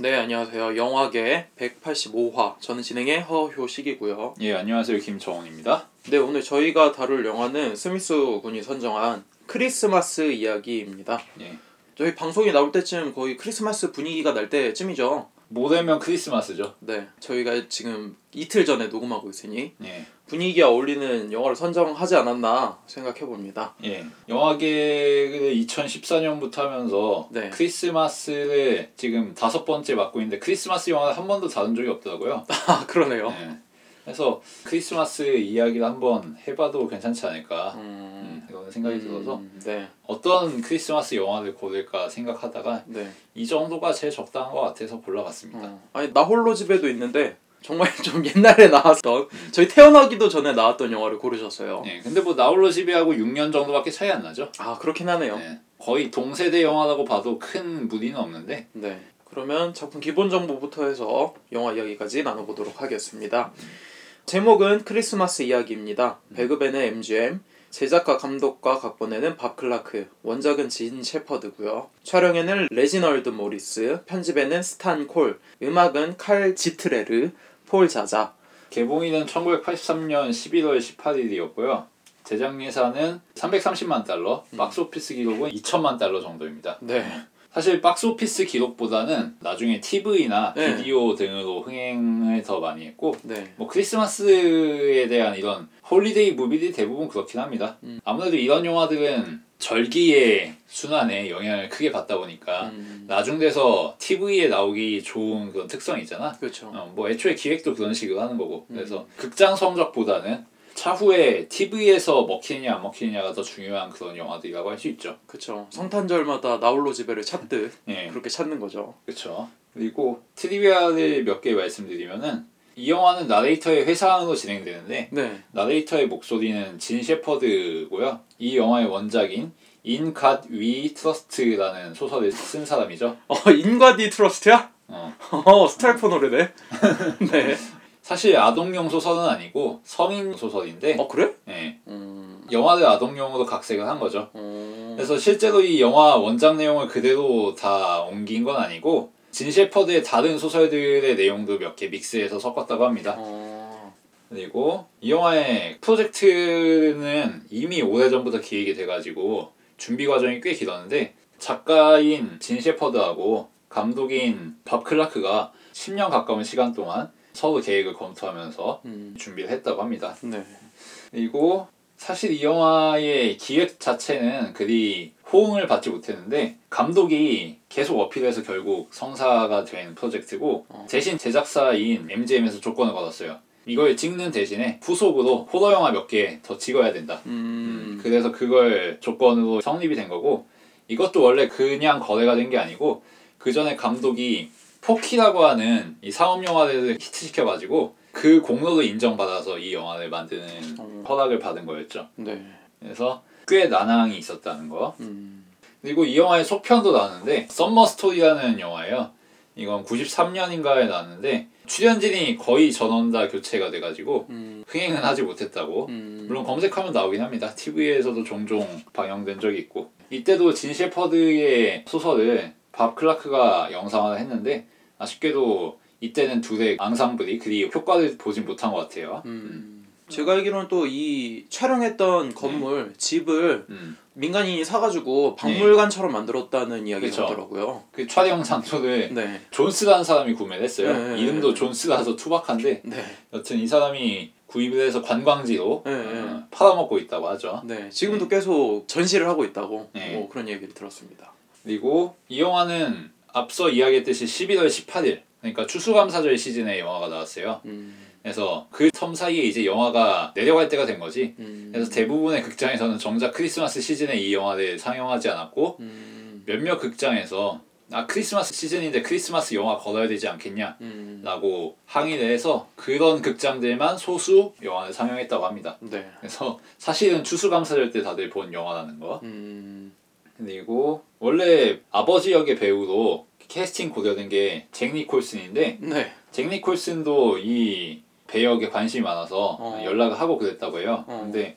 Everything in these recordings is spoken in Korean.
네, 안녕하세요. 영화계 185화. 저는 진행의 허효식이고요. 예, 안녕하세요. 김정원입니다. 네, 오늘 저희가 다룰 영화는 스미스 군이 선정한 크리스마스 이야기입니다. 예. 저희 방송이 나올 때쯤 거의 크리스마스 분위기가 날 때쯤이죠. 모델면 크리스마스죠. 네, 저희가 지금 이틀 전에 녹음하고 있으니 예. 분위기에 어울리는 영화를 선정하지 않았나 생각해 봅니다. 예. 영화계를 2014년부터 하면서 네. 크리스마스를 지금 다섯 번째 맡고 있는데 크리스마스 영화를 한 번도 다룬 적이 없더라고요. 아, 그러네요. 예. 그래서 크리스마스 이야기를 한번 해봐도 괜찮지 않을까 음, 음, 이런 생각이 들어서 음, 네, 어떤 크리스마스 영화를 고를까 생각하다가 네. 이 정도가 제일 적당한 것 같아서 골라봤습니다. 어. 아니 나 홀로 집에도 있는데 정말 좀 옛날에 나왔던 저희 태어나기도 전에 나왔던 영화를 고르셨어요. 예. 근데 뭐 나홀로 집에하고 6년 정도밖에 차이 안 나죠. 아 그렇긴 하네요. 예. 거의 동세대 영화라고 봐도 큰 무리는 없는데 네. 그러면 작품 기본 정보부터 해서 영화 이야기까지 나눠보도록 하겠습니다. 제목은 크리스마스 이야기입니다. 배급에는 MGM, 제작과 감독과 각본에는 밥 클라크, 원작은 진 셰퍼드고요. 촬영에는 레지널드 모리스, 편집에는 스탄 콜, 음악은 칼 지트레르, 폴 자자. 개봉일은 1983년 11월 18일이었고요. 제작 예산은 330만 달러, 박스오피스 기록은 2천만 달러 정도입니다. 네. 사실 박스오피스 기록보다는 나중에 TV나 네. 비디오 등으로 흥행을 더 많이 했고 네. 뭐 크리스마스에 대한 이런 holiday movie들이 대부분 그렇긴 합니다. 음. 아무래도 이런 영화들은 절기의 순환에 영향을 크게 받다 보니까 음, 나중 돼서 TV에 나오기 좋은 그런 특성이 있잖아. 그렇죠. 어, 뭐 애초에 기획도 그런 식으로 하는 거고 음. 그래서 극장 성적보다는 차후에 TV에서 먹히느냐 안 먹히느냐가 더 중요한 그런 영화들이라고 할 수 있죠. 그렇죠. 성탄절마다 나홀로 집에를 찾듯 예, 그렇게 찾는 거죠. 그렇죠. 그리고 trivia를 몇 개 말씀드리면은 이 영화는 나레이터의 회상으로 진행되는데 네. 나레이터의 목소리는 진 셰퍼드고요. 이 영화의 원작인 God We Trust라는 소설을 쓴 사람이죠. 어 In God We Trust야? 어, 어 스트라이퍼 노래네. 네. 사실 아동용 소설은 아니고 성인 소설인데 어 그래? 예, 음. 영화를 아동용으로 각색을 한 거죠. 어. 그래서 실제로 이 영화 원작 내용을 그대로 다 옮긴 건 아니고 진 셰퍼드의 다른 소설들의 내용도 몇 개 믹스해서 섞었다고 합니다. 어. 그리고 이 영화의 프로젝트는 이미 오래전부터 기획이 돼가지고 준비 과정이 꽤 길었는데 작가인 진 셰퍼드하고 감독인 밥 클라크가 10년 가까운 시간 동안 서로 계획을 검토하면서 음. 준비를 했다고 합니다. 네. 그리고 사실 이 영화의 기획 자체는 그리 호응을 받지 못했는데 감독이 계속 어필해서 결국 성사가 된 프로젝트고 어. 대신 제작사인 MGM에서 조건을 걸었어요. 이걸 찍는 대신에 후속으로 호러 영화 몇 개 더 찍어야 된다. 음. 그래서 그걸 조건으로 성립이 된 거고 이것도 원래 그냥 거래가 된 게 아니고 그 전에 감독이 Porky라고 하는 이 상업 영화를 히트시켜가지고 그 공로도 인정받아서 이 영화를 만드는 어. 허락을 받은 거였죠. 네. 그래서 꽤 난항이 있었다는 거. 음. 그리고 이 영화의 속편도 나왔는데 Summer Story라는 영화예요. 이건 93년인가에 나왔는데 출연진이 거의 전원 다 교체가 돼가지고 음. 흥행은 하지 못했다고. 음. 물론 검색하면 나오긴 합니다. TV에서도 종종 방영된 적이 있고 이때도 진 셰퍼드의 소설을 밥 클라크가 영상화를 했는데 아쉽게도 이때는 둘의 앙상블이 그리 효과를 보진 못한 것 같아요. 음. 제가 알기로는 또 이 촬영했던 건물 집을 음. 민간인이 사가지고 박물관처럼 만들었다는 이야기가 그쵸. 있더라고요. 그 촬영 장소를 네. 존스라는 사람이 구매를 했어요. 네, 네, 이름도 네. 존스라서 투박한데 네. 여튼 이 사람이 구입을 해서 관광지로 네, 어, 팔아먹고 있다고 하죠. 네. 지금도 계속 전시를 하고 있다고 네. 뭐 그런 얘기를 들었습니다. 그리고 이 영화는 앞서 이야기했듯이 11월 18일 그러니까 추수감사절 시즌에 영화가 나왔어요. 음. 그래서 그 텀 사이에 이제 영화가 내려갈 때가 된 거지. 음. 그래서 대부분의 극장에서는 정작 크리스마스 시즌에 이 영화를 상영하지 않았고 음. 몇몇 극장에서 아 크리스마스 시즌인데 크리스마스 영화 걸어야 되지 않겠냐 음. 라고 항의를 해서 그런 극장들만 소수 영화를 상영했다고 합니다. 네. 그래서 사실은 추수감사절 때 다들 본 영화라는 거. 음. 그리고 원래 아버지 역의 배우로 캐스팅 고려된 게 잭 니콜슨인데 네. 잭 니콜슨도 이 배역에 관심이 많아서 어. 연락을 하고 그랬다고 해요. 어. 근데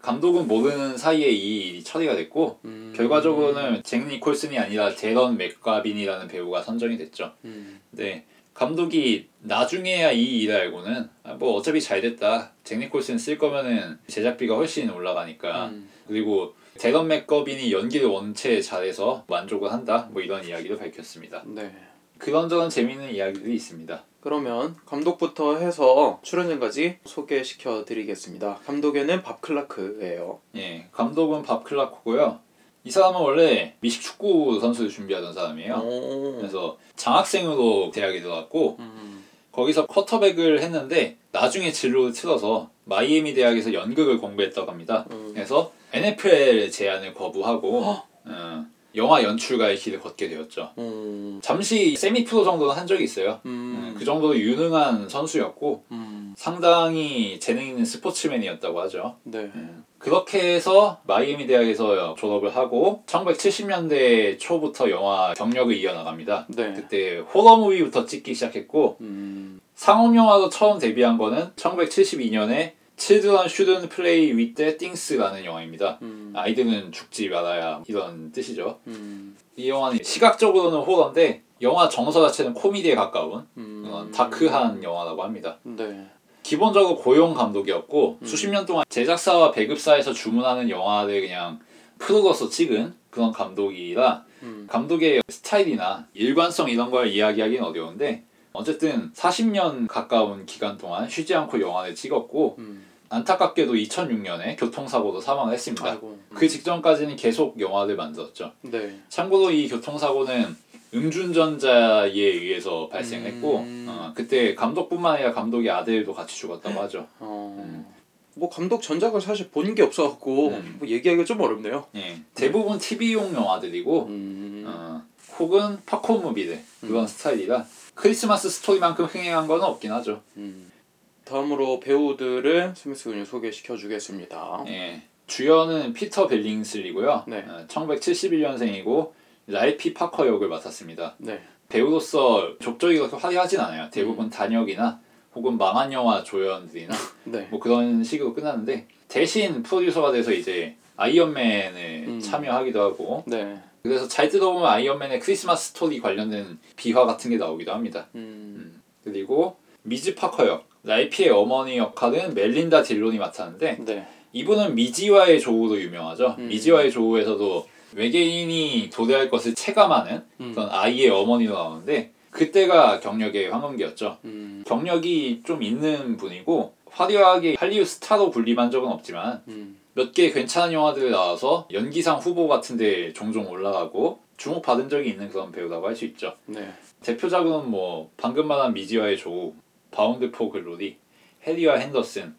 감독은 모르는 사이에 이 일이 처리가 됐고 음. 결과적으로는 잭 니콜슨이 아니라 데런 맥가빈이라는 배우가 선정이 됐죠. 음. 근데 감독이 나중에야 이 일을 알고는 아, 뭐 어차피 잘 됐다. 잭 니콜슨 쓸 거면은 제작비가 훨씬 올라가니까 음. 그리고 데런 맥거빈이 연기를 원체 잘해서 만족을 한다. 뭐 이런 이야기를 밝혔습니다. 네. 그런저런 재미있는 이야기들이 있습니다. 그러면 감독부터 해서 출연진까지 소개시켜 드리겠습니다. 감독에는 밥 클라크예요. 예, 감독은 밥 클라코고요. 이 사람은 원래 미식 축구 선수를 준비하던 사람이에요. 오. 그래서 장학생으로 대학에 들어갔고 음. 거기서 쿼터백을 했는데 나중에 진로를 틀어서 마이애미 대학에서 연극을 공부했다고 합니다. 음. 그래서 NFL 제안을 거부하고 어, 영화 연출가의 길을 걷게 되었죠. 음. 잠시 세미 프로 정도는 한 적이 있어요. 음. 음, 그 정도로 유능한 선수였고 음. 상당히 재능 있는 스포츠맨이었다고 하죠. 네. 음, 그렇게 해서 마이애미 대학에서 졸업을 하고 1970년대 초부터 영화 경력을 이어나갑니다. 네. 그때 호러 무비부터 찍기 시작했고 음. 상업 영화로 처음 데뷔한 거는 1972년에 Children Shouldn't Play with the Things라는 영화입니다. 음. 아이들은 죽지 말아야 이런 뜻이죠. 음. 이 영화는 시각적으로는 호러인데 영화 정서 자체는 코미디에 가까운 음. 다크한 영화라고 합니다. 네. 기본적으로 고용 감독이었고 음. 수십 년 동안 제작사와 배급사에서 주문하는 영화를 그냥 프로로서 찍은 그런 감독이라 음. 감독의 스타일이나 일관성 이런 걸 이야기하기는 어려운데 어쨌든 40년 가까운 기간 동안 쉬지 않고 영화를 찍었고 음. 안타깝게도 2006년에 교통사고로 사망을 했습니다. 아이고. 그 직전까지는 계속 영화를 만들었죠. 네. 참고로 이 교통사고는 음주운전자에 의해서 발생했고 음. 어, 그때 감독뿐만 아니라 감독의 아들도 같이 죽었다고 하죠. 어. 음. 뭐 감독 전작을 사실 본 게 없어갖고 음. 뭐 얘기하기가 좀 어렵네요. 예, 대부분 TV용 영화들이고 음. 어, 혹은 팝콘 movie들 그런 음. 스타일이라 크리스마스 스토리만큼 흥행한 건 없긴 하죠. 음. 다음으로 배우들을 스미스 군이 소개시켜 주겠습니다. 예, 주연은 피터 빌링슬리고요. 네. 어, 1971년생이고 랄피 파커 역을 맡았습니다. 네. 배우로서 족적이 그렇게 화려하진 않아요. 대부분 단역이나 혹은 망한 영화 조연들이나 네. 뭐 그런 식으로 끝났는데 대신 프로듀서가 돼서 이제 아이언맨을 음. 참여하기도 하고 네. 그래서 잘 들어보면 아이언맨의 크리스마스 스토리 관련된 비화 같은 게 나오기도 합니다. 음. 그리고 Ms. 파커 역 랄피의 어머니 역할은 멜린다 딜론이 맡았는데 네. 이분은 미지와의 조우로 유명하죠. 음. 미지와의 조우에서도 외계인이 도래할 것을 체감하는 음. 그런 아이의 어머니로 나오는데 그때가 경력의 황금기였죠. 음. 경력이 좀 있는 분이고 화려하게 할리우드 스타로 군림한 적은 없지만 음. 몇개 괜찮은 영화들 나와서 연기상 후보 같은데 종종 올라가고 주목받은 적이 있는 그런 배우라고 할 수 있죠. 네. 대표작은 뭐 방금 말한 미지와의 조우, Bound for Glory, 해리와 핸더슨,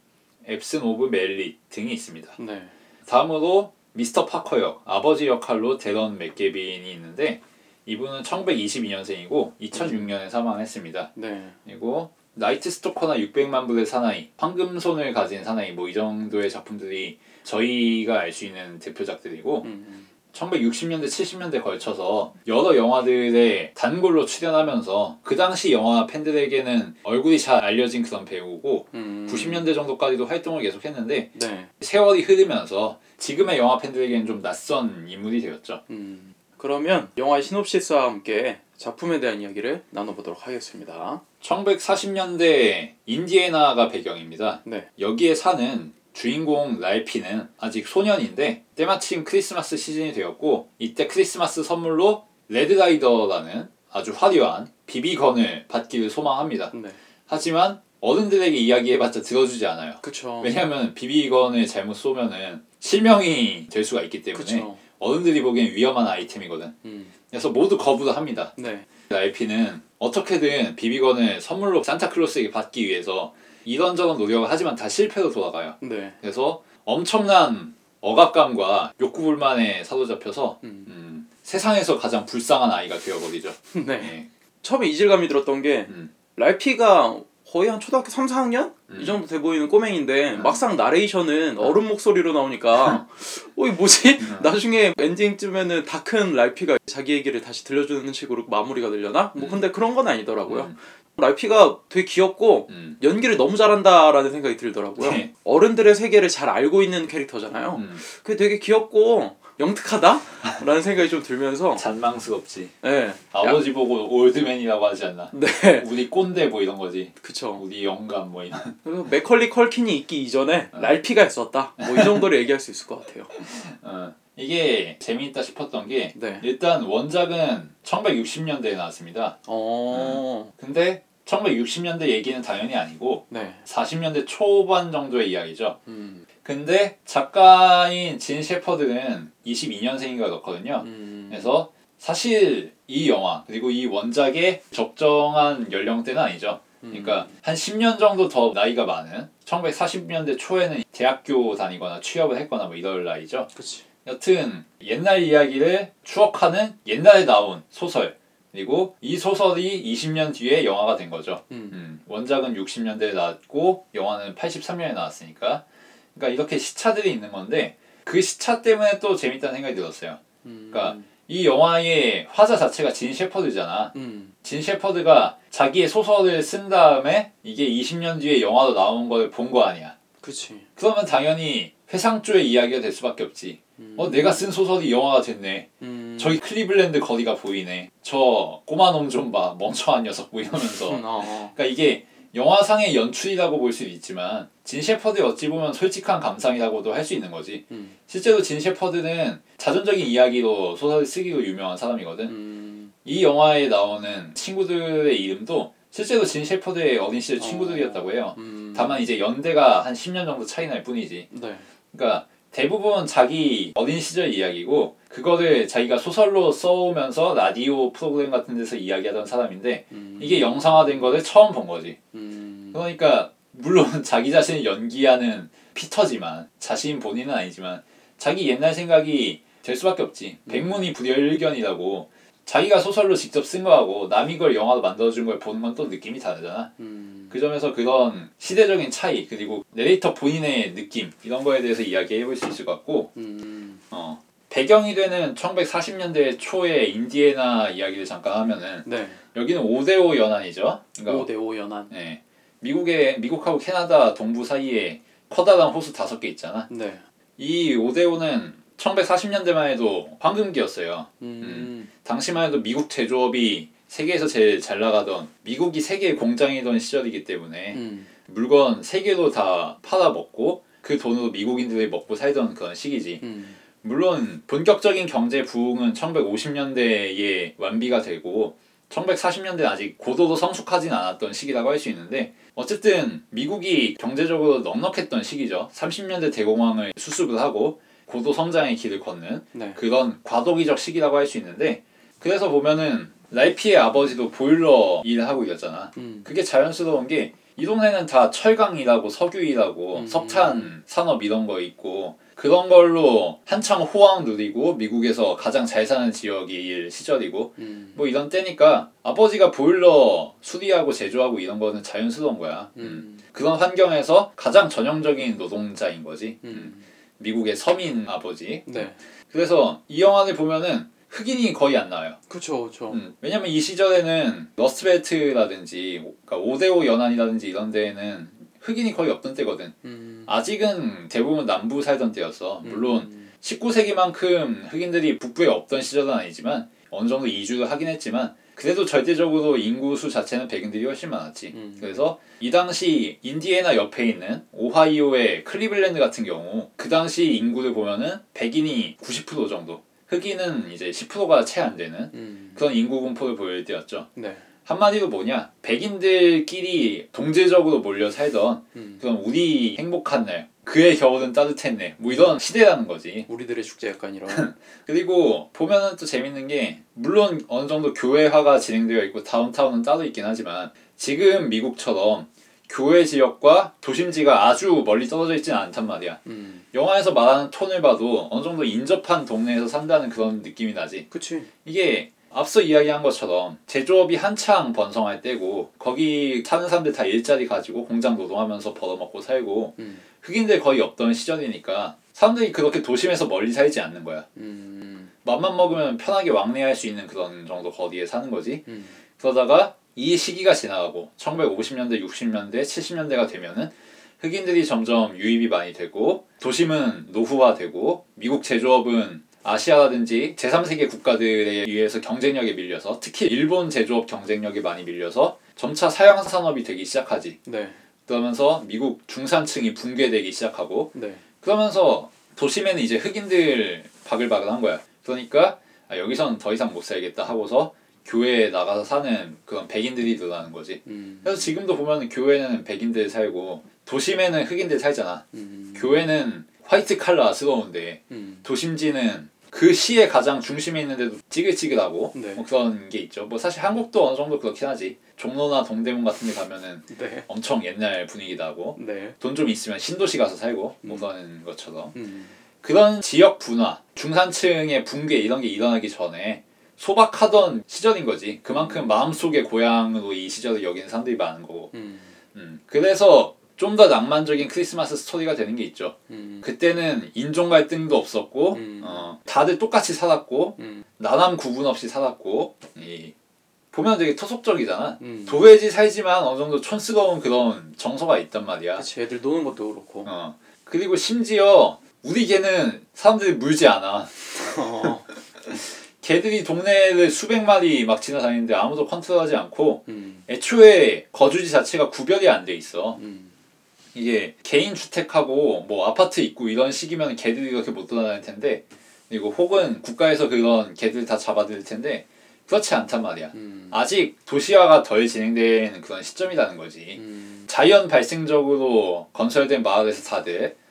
Absence of Malice 등이 있습니다. 네. 다음으로 미스터 파커 역, 아버지 역할로 데런 맥게빈이 있는데 이분은 1922년생이고 2006년에 사망했습니다. 네. 그리고 Night Stalker나 600만 불의 사나이, 황금손을 가진 사나이 뭐 이 정도의 작품들이 저희가 알 수 있는 대표작들이고 음. 1960년대 70년대 걸쳐서 여러 영화들에 단골로 출연하면서 그 당시 영화 팬들에게는 얼굴이 잘 알려진 그런 배우고 음. 90년대 정도까지도 활동을 계속했는데 네. 세월이 흐르면서 지금의 영화 팬들에게는 좀 낯선 인물이 되었죠. 음. 그러면 영화의 시놉시스와 함께 작품에 대한 이야기를 나눠보도록 하겠습니다. 1940년대 인디애나가 배경입니다. 네. 여기에 사는 주인공 랄피는 아직 소년인데 때마침 크리스마스 시즌이 되었고 이때 크리스마스 선물로 레드라이더라는 아주 화려한 비비건을 받기를 소망합니다. 네. 하지만 어른들에게 이야기해봤자 들어주지 않아요. 그쵸. 왜냐하면 비비건을 잘못 쏘면은 실명이 될 수가 있기 때문에 그쵸. 어른들이 보기엔 위험한 아이템이거든. 음. 그래서 모두 거부를 합니다. 네. 랄피는 어떻게든 비비건을 선물로 산타클로스에게 받기 위해서 이런저런 노력을 하지만 다 실패로 돌아가요. 네. 그래서 엄청난 억압감과 욕구불만에 사로잡혀서 음. 음, 세상에서 가장 불쌍한 아이가 되어버리죠. 네. 예. 처음에 이질감이 들었던 게 음. 랄피가 거의 한 초등학교 3, 4학년? 음. 이 정도 돼 보이는 꼬맹인데 음. 막상 나레이션은 어른 목소리로 나오니까 어, 이 뭐지? 음. 나중에 엔딩쯤에는 다 큰 랄피가 자기 얘기를 다시 들려주는 식으로 마무리가 되려나? 뭐 음. 근데 그런 건 아니더라고요. 음. 랄피가 되게 귀엽고 음. 연기를 너무 잘한다라는 생각이 들더라고요. 네. 어른들의 세계를 잘 알고 있는 캐릭터잖아요. 음. 그게 되게 귀엽고 영특하다라는 생각이 좀 들면서 잔망스럽지. 네. 아버지 보고 old man이라고 하지 않나? 네. 우리 꼰대 뭐 이런 거지. 그쵸. 우리 영감 뭐 이런. 그래서 맥컬리 컬킨이 있기 이전에 어. 랄피가 있었다. 뭐 이 정도로 얘기할 수 있을 것 같아요. 어. 이게 재미있다 싶었던 게 네. 일단 원작은 1960년대에 나왔습니다. 어. 근데 1960년대 얘기는 당연히 아니고 네. 40년대 초반 정도의 이야기죠. 음. 근데 작가인 진 셰퍼드는 22년생인가 그렇거든요. 음. 그래서 사실 이 영화 그리고 이 원작의 적정한 연령대는 아니죠. 그러니까 한 10년 정도 더 나이가 많은 1940년대 초에는 대학교 다니거나 취업을 했거나 뭐 이럴 나이죠. 그치. 여튼 옛날 이야기를 추억하는 옛날에 나온 소설 그리고 이 소설이 20년 뒤에 영화가 된 거죠. 음. 음, 원작은 60년대에 나왔고 영화는 83년에 나왔으니까 그러니까 이렇게 시차들이 있는 건데 그 시차 때문에 또 재밌다는 생각이 들었어요. 음. 그러니까 이 영화의 화자 자체가 진 셰퍼드잖아. 음. 진 셰퍼드가 자기의 소설을 쓴 다음에 이게 20년 뒤에 영화로 나온 걸 본 거 아니야. 그치. 그러면 당연히 회상조의 이야기가 될 수밖에 없지. 음. 어 내가 쓴 소설이 영화가 됐네. 음. 저기 클리블랜드 거리가 보이네. 저 꼬마 놈 좀 봐. 멍청한 녀석 뭐 이러면서. 어. 그러니까 이게 영화상의 연출이라고 볼 수도 있지만 진 셰퍼드의 어찌 보면 솔직한 감상이라고도 할 수 있는 거지. 음. 실제로 진 셰퍼드는 자전적인 이야기로 소설을 쓰기로 유명한 사람이거든. 음. 이 영화에 나오는 친구들의 이름도 실제로 진 셰퍼드의 어린 시절 친구들이었다고 해요. 음. 다만 이제 연대가 한 10년 정도 차이 날 뿐이지. 네. 그러니까 대부분 자기 어린 시절 이야기고 그거를 자기가 소설로 써오면서 라디오 프로그램 같은 데서 이야기하던 사람인데 음. 이게 영상화된 거를 처음 본 거지. 음. 그러니까 물론 자기 자신을 연기하는 피터지만 자신 본인은 아니지만 자기 옛날 생각이 될 수밖에 없지. 음. 백문이 불여일견이라고 자기가 소설로 직접 쓴 거하고 남이 걸 영화로 만들어준 걸 보는 건 또 느낌이 다르잖아. 음. 그 점에서 그런 시대적인 차이 그리고 내레이터 본인의 느낌 이런 거에 대해서 이야기해 볼 수 있을 것 같고 음. 어, 배경이 되는 1940년대 초의 인디애나 이야기를 잠깐 하면은 네. 여기는 5대5 연안이죠. 그러니까 5대5 연한. 네. 미국의 미국하고 캐나다 동부 사이에 커다란 호수 다섯 개 있잖아. 네. 이 5대5는 1940년대만 해도 황금기였어요. 음. 당시만 해도 미국 제조업이 세계에서 제일 잘 나가던 미국이 세계의 공장이던 시절이기 때문에 음. 물건 세계로 다 팔아 먹고 그 돈으로 미국인들이 먹고 살던 그런 시기지. 음. 물론 본격적인 경제 부흥은 1950년대에 완비가 되고 1940년대는 아직 고도로 성숙하진 않았던 시기라고 할 수 있는데 어쨌든 미국이 경제적으로 넉넉했던 시기죠. 30년대 대공황을 수습을 하고 고도 성장의 길을 걷는 네. 그런 과도기적 시기라고 할 수 있는데 그래서 보면은 라이피의 아버지도 보일러 일을 하고 있었잖아. 음. 그게 자연스러운 게 이 동네는 다 철강이라고 석유이라고 음. 석탄 산업 이런 거 있고 그런 걸로 한창 호황 누리고 미국에서 가장 잘 사는 지역이 시절이고 음. 뭐 이런 때니까 아버지가 보일러 수리하고 제조하고 이런 거는 자연스러운 거야. 음. 음. 그런 환경에서 가장 전형적인 노동자인 거지. 음. 음. 미국의 서민 아버지. 네. 그래서 이 영화를 보면은 흑인이 거의 안 나와요. 그쵸, 그쵸. 음, 왜냐면 이 시절에는 러스트벨트라든지 그러니까 오대호 연안이라든지 이런 데에는 흑인이 거의 없던 때거든. 음. 아직은 대부분 남부 살던 때였어. 물론 음. 19세기만큼 흑인들이 북부에 없던 시절은 아니지만 어느 정도 이주를 하긴 했지만 그래도 절대적으로 인구수 자체는 백인들이 훨씬 많았지. 음. 그래서 이 당시 인디애나 옆에 있는 오하이오의 클리블랜드 같은 경우 그 당시 인구를 보면은 백인이 90% 정도, 흑인은 이제 10%가 채 안 되는 음. 그런 인구 분포를 보일 때였죠. 네. 한마디로 뭐냐 백인들끼리 동제적으로 몰려 살던 음. 그런 우리 행복한 날 그의 겨울은 따뜻했네 뭐 이런 시대라는 거지 우리들의 축제 약간 이런. 그리고 보면은 또 재밌는 게 물론 어느 정도 교회화가 진행되어 있고 다운타운은 따로 있긴 하지만 지금 미국처럼 교외 지역과 도심지가 아주 멀리 떨어져 있지는 않단 말이야 음. 영화에서 말하는 톤을 봐도 어느 정도 인접한 동네에서 산다는 그런 느낌이 나지 그치. 이게 앞서 이야기한 것처럼 제조업이 한창 번성할 때고 거기 사는 사람들 다 일자리 가지고 공장 노동하면서 벌어먹고 살고 음. 흑인들 거의 없던 시절이니까 사람들이 그렇게 도심에서 멀리 살지 않는 거야. 음. 맘만 먹으면 편하게 왕래할 수 있는 그런 정도 거리에 사는 거지. 음. 그러다가 이 시기가 지나가고 1950년대, 60년대, 70년대가 되면은 흑인들이 점점 유입이 많이 되고 도심은 노후화되고 미국 제조업은 아시아라든지 제3세계 국가들에 의해서 경쟁력에 밀려서 특히 일본 제조업 경쟁력이 많이 밀려서 점차 사양 산업이 되기 시작하지. 네. 그러면서 미국 중산층이 붕괴되기 시작하고 네. 그러면서 도심에는 이제 흑인들 바글바글한 거야. 그러니까 아, 여기선 더 이상 못 살겠다 하고서 교회에 나가서 사는 그런 백인들이 늘어나는 거지. 음. 그래서 지금도 보면 교회는 백인들 살고 도심에는 흑인들 살잖아. 음. 교회는 화이트 칼라스러운데 음. 도심지는 그 시의 가장 중심에 있는데도 찌글찌글하고 네. 뭐 그런 게 있죠. 뭐 사실 한국도 어느 정도 그렇긴 하지. 종로나 동대문 같은 데 가면은 네. 엄청 옛날 분위기다 하고 네. 돈좀 있으면 신도시 가서 살고 뭐 음. 그런 것처럼 음. 그런 지역 분화, 중산층의 붕괴 이런 게 일어나기 전에 소박하던 시절인 거지. 그만큼 마음속의 고향으로 이 시절을 여기는 사람들이 많은 거고. 음. 음. 그래서 좀 더 낭만적인 크리스마스 스토리가 되는 게 있죠. 음. 그때는 인종 갈등도 없었고, 음. 어, 다들 똑같이 살았고, 음. 나남 구분 없이 살았고, 이, 보면 되게 토속적이잖아. 음. 도회지 살지만 어느 정도 촌스러운 그런 정서가 있단 말이야. 그치 애들 노는 것도 그렇고. 어. 그리고 심지어 우리 개는 사람들이 물지 않아. 어. 개들이 동네를 수백 마리 막 지나다니는데 아무도 컨트롤하지 않고 음. 애초에 거주지 자체가 구별이 안 돼 있어. 음. 이게 개인 주택하고 뭐 아파트 있고 이런 식이면 개들이 그렇게 못 돌아다닐 텐데 그리고 혹은 국가에서 그런 개들 다 잡아들일 텐데 그렇지 않단 말이야. 음. 아직 도시화가 덜 진행된 그런 시점이라는 거지. 음. 자연 발생적으로 건설된 마을에서 다들 어,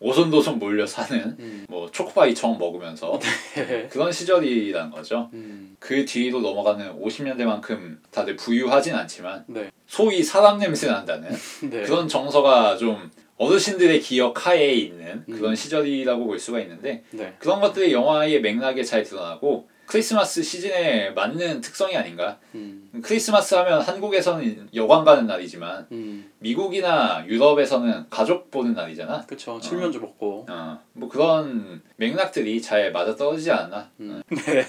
오손도손 몰려 사는 음. 뭐 초코바이 청 먹으면서 그런 시절이라는 거죠. 음. 그 뒤로 넘어가는 50년대만큼 다들 부유하진 않지만 네. 소위 사람 냄새 난다는 네. 그런 정서가 좀 어르신들의 기억 하에 있는 음. 그런 시절이라고 볼 수가 있는데 네. 그런 것들이 영화의 맥락에 잘 드러나고 크리스마스 시즌에 맞는 특성이 아닌가. 음. 크리스마스 하면 한국에서는 여관 가는 날이지만 음. 미국이나 유럽에서는 가족 보는 날이잖아. 그쵸. 칠면조 먹고. 어, 뭐 그런 맥락들이 잘 맞아 떨어지지 않나. 음. 네.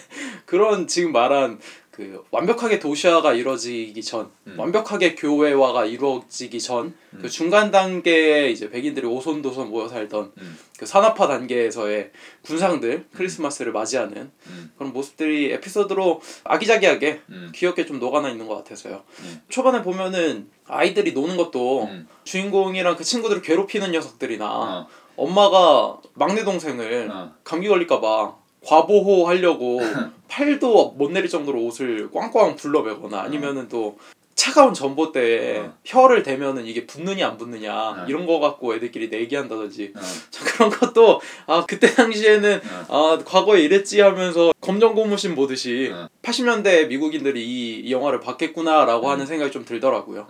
그런 지금 말한 그 완벽하게 도시화가 이루어지기 전, 음. 완벽하게 교회화가 이루어지기 전, 음. 그 중간 단계에 이제 백인들이 오손도손 모여 살던 음. 그 산업화 단계에서의 군상들 크리스마스를 맞이하는 음, 그런 모습들이 에피소드로 아기자기하게 음, 귀엽게 좀 녹아나 있는 것 같아서요. 음. 초반에 보면은 아이들이 노는 것도 음. 주인공이랑 그 친구들을 괴롭히는 녀석들이나 어, 엄마가 막내 동생을 어, 감기 걸릴까봐 과보호 하려고 팔도 못 내릴 정도로 옷을 꽝꽝 불러매거나 아니면은 또 차가운 전봇대에 어. 혀를 대면은 이게 붙느냐 안 붙느냐 어. 이런 거 갖고 애들끼리 내기한다든지 어, 참 그런 것도 아 그때 당시에는 어. 아 과거에 이랬지 하면서 검정 고무신 보듯이 어. 80년대 미국인들이 이, 이 영화를 봤겠구나라고 음. 하는 생각이 좀 들더라고요.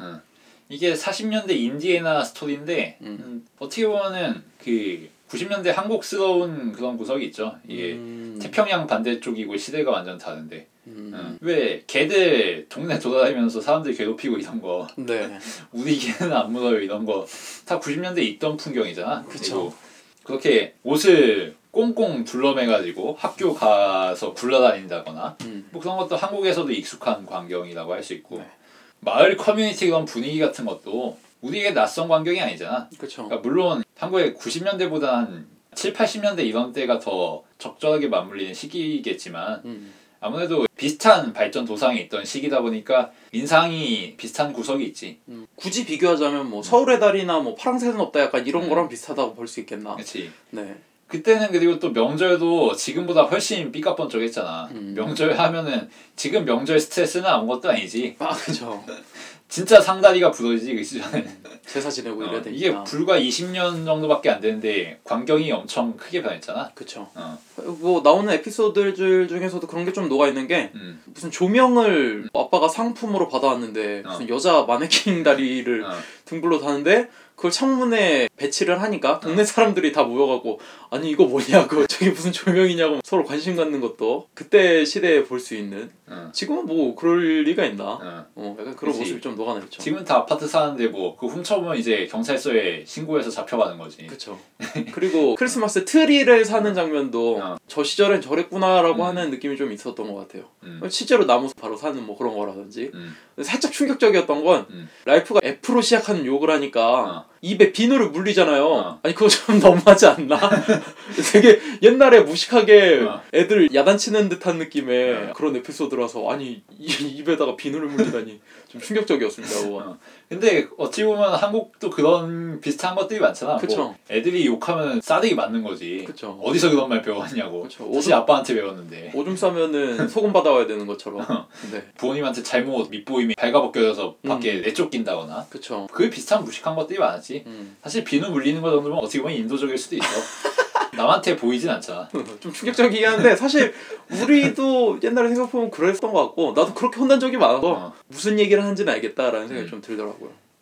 이게 40년대 인디애나 스토리인데 음. 음, 어떻게 보면은 그 90년대 한국스러운 그런 구석이 있죠. 이게 음, 태평양 반대쪽이고 시대가 완전 다른데 음, 응. 왜 개들 동네 돌아다니면서 사람들 괴롭히고 이런 거 네. 우리 개는 안 물어요 이런 거 다 90년대 있던 풍경이잖아. 그쵸. 그리고 그렇게 옷을 꽁꽁 둘러매가지고 학교 가서 굴러다닌다거나 음, 뭐 그런 것도 한국에서도 익숙한 광경이라고 할 수 있고 네. 마을 커뮤니티 그런 분위기 같은 것도 우리에게 낯선 광경이 아니잖아. 그렇죠. 그러니까 물론 한국의 90년대보다 한 7, 80년대 이런 때가 더 적절하게 맞물리는 시기겠지만 음, 아무래도 비슷한 발전 도상에 있던 시기다 보니까 인상이 비슷한 구석이 있지. 음, 굳이 비교하자면 뭐 서울의 달이나 뭐 파랑새는 없다 약간 이런 음. 거랑 비슷하다고 볼 수 있겠나. 그렇지. 네. 그때는 그리고 또 명절도 지금보다 훨씬 삐까뻔쩍했잖아. 음. 명절 하면은 지금 명절 스트레스는 아무것도 아니지. 아 그죠. 진짜 상다리가 부러지지 그 시절에. 제사 지내고 이래야 어, 되니까. 이게 불과 20년 정도밖에 안 되는데 광경이 엄청 크게 변했잖아. 그쵸. 어. 뭐 나오는 에피소드 들 중에서도 그런 게 좀 녹아 있는 게 음. 무슨 조명을 아빠가 상품으로 받아왔는데 무슨 여자 마네킹 다리를 어. 등불로 다는데 그걸 창문에 배치를 하니까 동네 사람들이 다 모여가고 아니 이거 뭐냐고 저게 무슨 조명이냐고 서로 관심 갖는 것도 그때 시대에 볼 수 있는 응. 지금은 뭐 그럴 리가 있나? 응. 어, 약간 그런 그치. 모습이 좀 녹아나 있죠. 지금은 다 아파트 사는데 뭐 그 훔쳐보면 이제 경찰서에 신고해서 잡혀가는 거지. 그렇죠. 그리고 크리스마스 트리를 사는 장면도 어. 저 시절엔 저랬구나라고 음. 하는 느낌이 좀 있었던 것 같아요. 음. 실제로 나무 바로 사는 뭐 그런 거라든지 음. 살짝 충격적이었던 건 음. 랄피가 F로 시작하는 욕을 하니까 어. 입에 비누를 물리잖아요. 어. 아니 그거 좀 너무하지 않나? 되게 옛날에 무식하게 어. 애들 야단치는 듯한 느낌의 어. 그런 에피소드라서 아니 이- 입에다가 비누를 물리다니 좀 충격적이었습니다. 어. 근데 어찌 보면 한국도 그런 비슷한 것들이 많잖아. 그쵸. 뭐 애들이 욕하면 싸대기 맞는 거지. 그쵸. 어디서 그런 말 배웠냐고. 그쵸. 사실 아빠한테 배웠는데 오줌 싸면은 소금 받아와야 되는 것처럼. 네. 부모님한테 잘못 밑보임이 발가벗겨져서 밖에 음. 내쫓긴다거나 그쵸. 그 비슷한 무식한 것들이 많았지. 음. 사실 비누 물리는 거 정도면 어떻게 보면 인도적일 수도 있어. 남한테 보이진 않잖아. 좀 충격적이긴 한데 사실 우리도 옛날에 생각해보면 그랬던 것 같고 나도 그렇게 혼난 적이 많아서 어. 무슨 얘기를 하는지는 알겠다라는 생각이 음. 좀 들더라고요.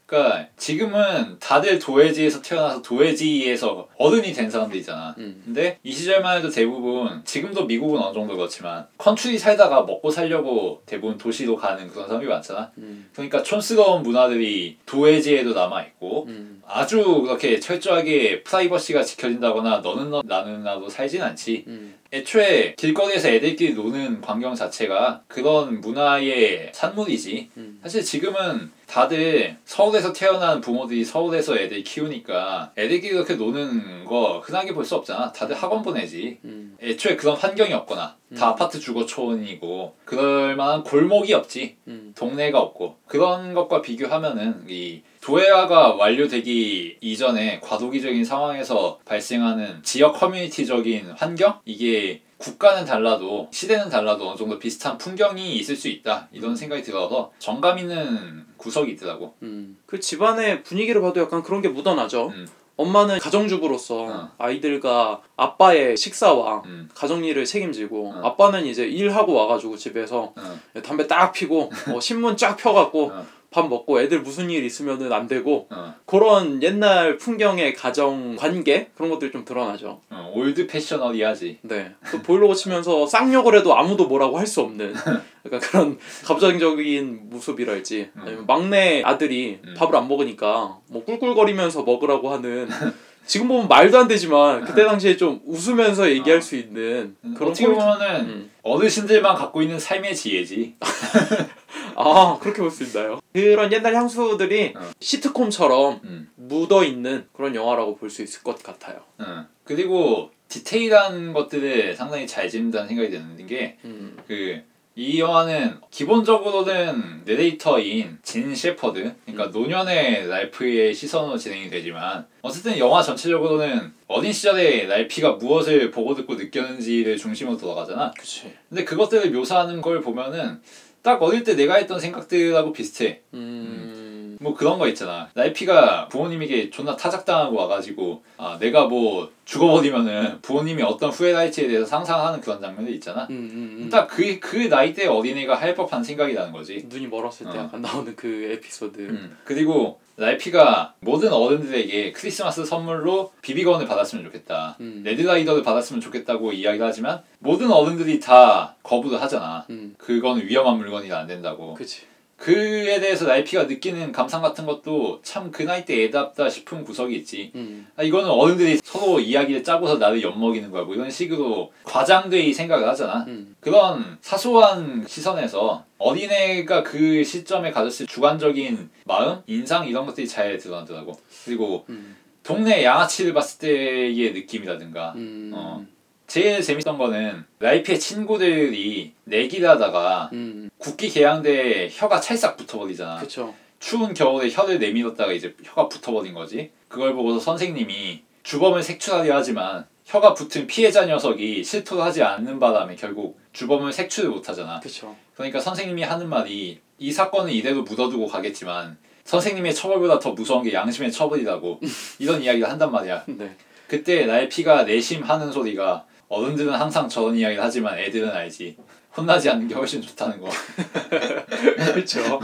그러니까 지금은 다들 도회지에서 태어나서 도회지에서 어른이 된 사람들이잖아. 음. 근데 이 시절만 해도 대부분 지금도 미국은 어느 정도 그렇지만 country 살다가 먹고 살려고 대부분 도시로 가는 그런 사람이 많잖아. 음. 그러니까 촌스러운 문화들이 도회지에도 남아 있고 음. 아주 그렇게 철저하게 프라이버시가 지켜진다거나 너는 너 나는 나로 살진 않지. 음. 애초에 길거리에서 애들끼리 노는 광경 자체가 그런 문화의 산물이지. 음. 사실 지금은 다들 서울에서 태어난 부모들이 서울에서 애들 키우니까 애들끼리 그렇게 노는 거 흔하게 볼 수 없잖아. 다들 학원 보내지. 음. 애초에 그런 환경이 없거나 다 음. 아파트 주거촌이고 그럴 만한 골목이 없지. 음. 동네가 없고 그런 것과 비교하면은 이 도해화가 완료되기 이전에 과도기적인 상황에서 발생하는 지역 커뮤니티적인 환경 이게 국가는 달라도 시대는 달라도 어느 정도 비슷한 풍경이 있을 수 있다 이런 생각이 들어서 정감 있는 구석이 있더라고. 음. 그 집안의 분위기를 봐도 약간 그런 게 묻어나죠. 음. 엄마는 가정주부로서 어. 아이들과 아빠의 식사와 음. 가정일을 책임지고 어. 아빠는 이제 일하고 와가지고 집에서 어, 담배 딱 피고 어, 신문 쫙 펴갖고 어. 밥 먹고 애들 무슨 일 있으면은 안 되고 어, 그런 옛날 풍경의 가정 관계 그런 것들이 좀 드러나죠. 어, old fashioned하지. 네. 또 보일러 고치면서 쌍욕을 해도 아무도 뭐라고 할 수 없는 약간 그런 가부장적인 모습이랄지 음. 아니면 막내 아들이 음. 밥을 안 먹으니까 뭐 꿀꿀거리면서 먹으라고 하는 지금 보면 말도 안 되지만 그때 당시에 좀 웃으면서 얘기할 어. 수 있는 음, 그런 어떻게 포인트- 보면은 음. 어르신들만 갖고 있는 삶의 지혜지. 아 그렇게 볼 수 있나요? 그런 옛날 향수들이 어. 시트콤처럼 음. 묻어 있는 그런 영화라고 볼 수 있을 것 같아요. 응. 그리고 디테일한 것들을 상당히 잘 짓는다는 생각이 드는 게 음. 그 이 영화는 기본적으로는 내레이터인 진 셰퍼드 그러니까 음. 노년의 랄프의 시선으로 진행이 되지만 어쨌든 영화 전체적으로는 어린 시절에 랄피가 무엇을 보고 듣고 느꼈는지를 중심으로 돌아가잖아 그치. 근데 그것들을 묘사하는 걸 보면은 딱 어릴 때 내가 했던 생각들하고 비슷해 음. 뭐 그런 거 있잖아. 날피가 부모님에게 존나 타작당하고 와가지고 아 내가 뭐 죽어버리면은 부모님이 어떤 후회를 할지에 대해서 상상하는 그런 장면들 있잖아. 음, 음, 음. 딱그 그 나이 때 어린애가 할 법한 생각이라는 거지. 눈이 멀었을 때 어. 약간 나오는 그 에피소드. 음. 그리고 랄피가 모든 어른들에게 크리스마스 선물로 비비건을 받았으면 좋겠다. 음. 레드라이더를 받았으면 좋겠다고 이야기를 하지만 모든 어른들이 다 거부를 하잖아. 음. 그건 위험한 물건이라 안 된다고. 그치. 그에 대해서 라이피가 느끼는 감상 같은 것도 참 그 나이 때 애답다 싶은 구석이 있지. 음. 아, 이거는 어른들이 서로 이야기를 짜고서 나를 엿먹이는 거야. 뭐 이런 식으로 과장되이 생각을 하잖아. 음. 그런 사소한 시선에서 어린애가 그 시점에 가졌을 주관적인 마음, 인상 이런 것들이 잘 드러나더라고. 그리고 음. 동네 양아치를 봤을 때의 느낌이라든가 음. 어. 제일 재밌던 거는 라이피의 친구들이 내기를 하다가 음. 국기 개양대에 혀가 찰싹 붙어버리잖아. 그쵸. 추운 겨울에 혀를 내밀었다가 이제 혀가 붙어버린 거지. 그걸 보고서 선생님이 주범을 색출하려 하지만 혀가 붙은 피해자 녀석이 실토를 하지 않는 바람에 결국 주범을 색출을 못하잖아. 그쵸. 그러니까 선생님이 하는 말이 이 사건은 이대로 묻어두고 가겠지만 선생님의 처벌보다 더 무서운 게 양심의 처벌이라고 이런 이야기를 한단 말이야. 네. 그때 나의 피가 내심하는 소리가 어른들은 항상 저런 이야기를 하지만 애들은 알지. 혼나지 않는 게 훨씬 좋다는 거. 그렇죠.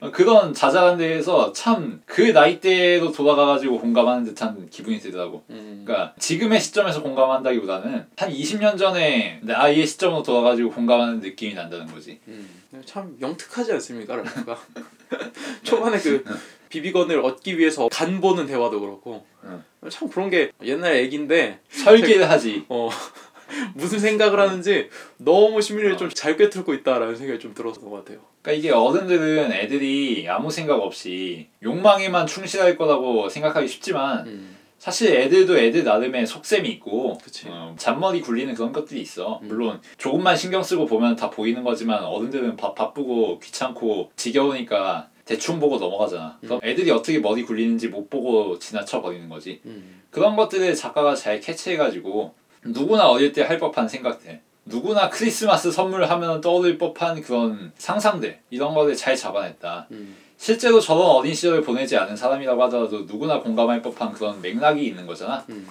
어, 그런 자잘한 데에서 참 그 나이대로 돌아가가지고 공감하는 듯한 기분이 들더라고. 음. 그러니까 지금의 시점에서 공감한다기보다는 한 20년 전에 나이의 시점으로 돌아가지고 공감하는 느낌이 난다는 거지. 음. 참 영특하지 않습니까, 랄프가? 초반에 그 비비건을 얻기 위해서 간 보는 대화도 그렇고 응. 참 그런 게 옛날 얘긴데 설계를 하지. 어 무슨 생각을 하는지 너무 심리를 어. 좀잘 꿰뚫고 있다라는 생각이 좀 들었던 것 같아요. 그러니까 이게 어른들은 애들이 아무 생각 없이 욕망에만 충실할 거라고 생각하기 쉽지만 음. 사실 애들도 애들 나름의 속셈이 있고. 어, 잔머리 굴리는 그런 것들이 있어. 음. 물론 조금만 신경 쓰고 보면 다 보이는 거지만 어른들은 바, 바쁘고 귀찮고 지겨우니까 대충 보고 넘어가잖아. 그럼 애들이 어떻게 머리 굴리는지 못 보고 지나쳐 버리는 거지. 음. 그런 것들을 작가가 잘 캐치해가지고 누구나 어릴 때 할 법한 생각들 누구나 크리스마스 선물하면 떠오를 법한 그런 상상들 이런 거를 잘 잡아냈다 음. 실제로 저런 어린 시절을 보내지 않은 사람이라고 하더라도 누구나 공감할 법한 그런 맥락이 있는 거잖아 음.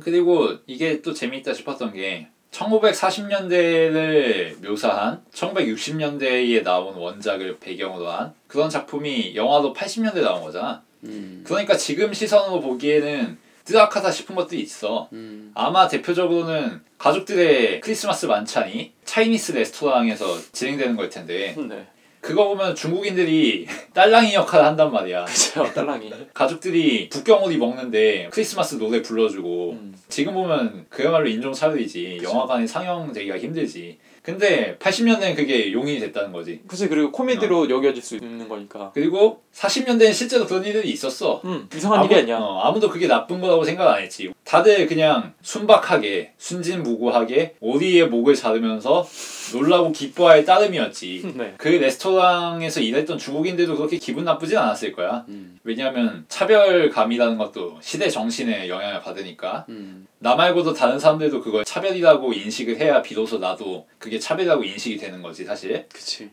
그리고 이게 또 재미있다 싶었던 게 1940년대를 묘사한 1960년대에 나온 원작을 배경으로 한 그런 작품이 영화로 80년대에 나온 거잖아 음. 그러니까 지금 시선으로 보기에는 뜨악하다 싶은 것들이 있어. 음. 아마 대표적으로는 가족들의 크리스마스 만찬이 차이니스 레스토랑에서 진행되는 걸 텐데 네. 그거 보면 중국인들이 딸랑이 역할을 한단 말이야. 그쵸 딸랑이. 가족들이 북경오리 먹는데 크리스마스 노래 불러주고 음. 지금 보면 그야말로 인종차별이지 영화관에 상영되기가 힘들지. 근데 80년대는 그게 용인이 됐다는 거지. 그치 그리고 코미디로 여겨질 수 있는 거니까. 그리고 40년대엔 실제로 그런 일들이 있었어. 음 이상한 일이 아니야. 어, 아무도 그게 나쁜 거라고 생각 안 했지. 다들 그냥 순박하게 순진무구하게 오리의 목을 자르면서 놀라고 기뻐할 따름이었지. 네. 그 레스토랑에서 일했던 중국인들도 그렇게 기분 나쁘진 않았을 거야. 음. 왜냐하면 차별감이라는 것도 시대 정신에 영향을 받으니까 음. 나 말고도 다른 사람들도 그걸 차별이라고 인식을 해야 비로소 나도 그게 차별이라고 인식이 되는 거지 사실. 그치.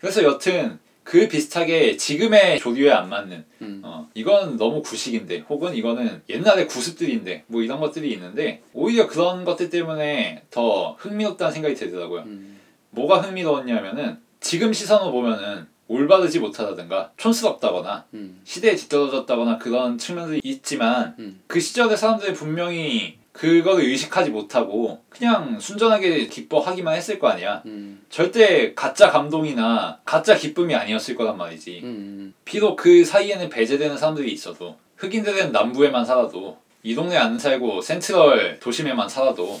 그래서 여튼 그 비슷하게 지금의 조류에 안 맞는 음. 어, 이건 너무 구식인데 혹은 이거는 옛날의 구습들인데 뭐 이런 것들이 있는데 오히려 그런 것들 때문에 더 흥미롭다는 생각이 들더라고요. 음. 뭐가 흥미로웠냐면은 지금 시선으로 보면은 올바르지 못하다든가 촌스럽다거나 음. 시대에 뒤떨어졌다거나 그런 측면들이 있지만 음. 그 시절의 사람들이 분명히 그거를 의식하지 못하고 그냥 순전하게 기뻐하기만 했을 거 아니야. 음. 절대 가짜 감동이나 가짜 기쁨이 아니었을 거란 말이지. 음. 비록 그 사이에는 배제되는 사람들이 있어도 흑인들은 남부에만 살아도 이 동네 안 살고 센트럴 도심에만 살아도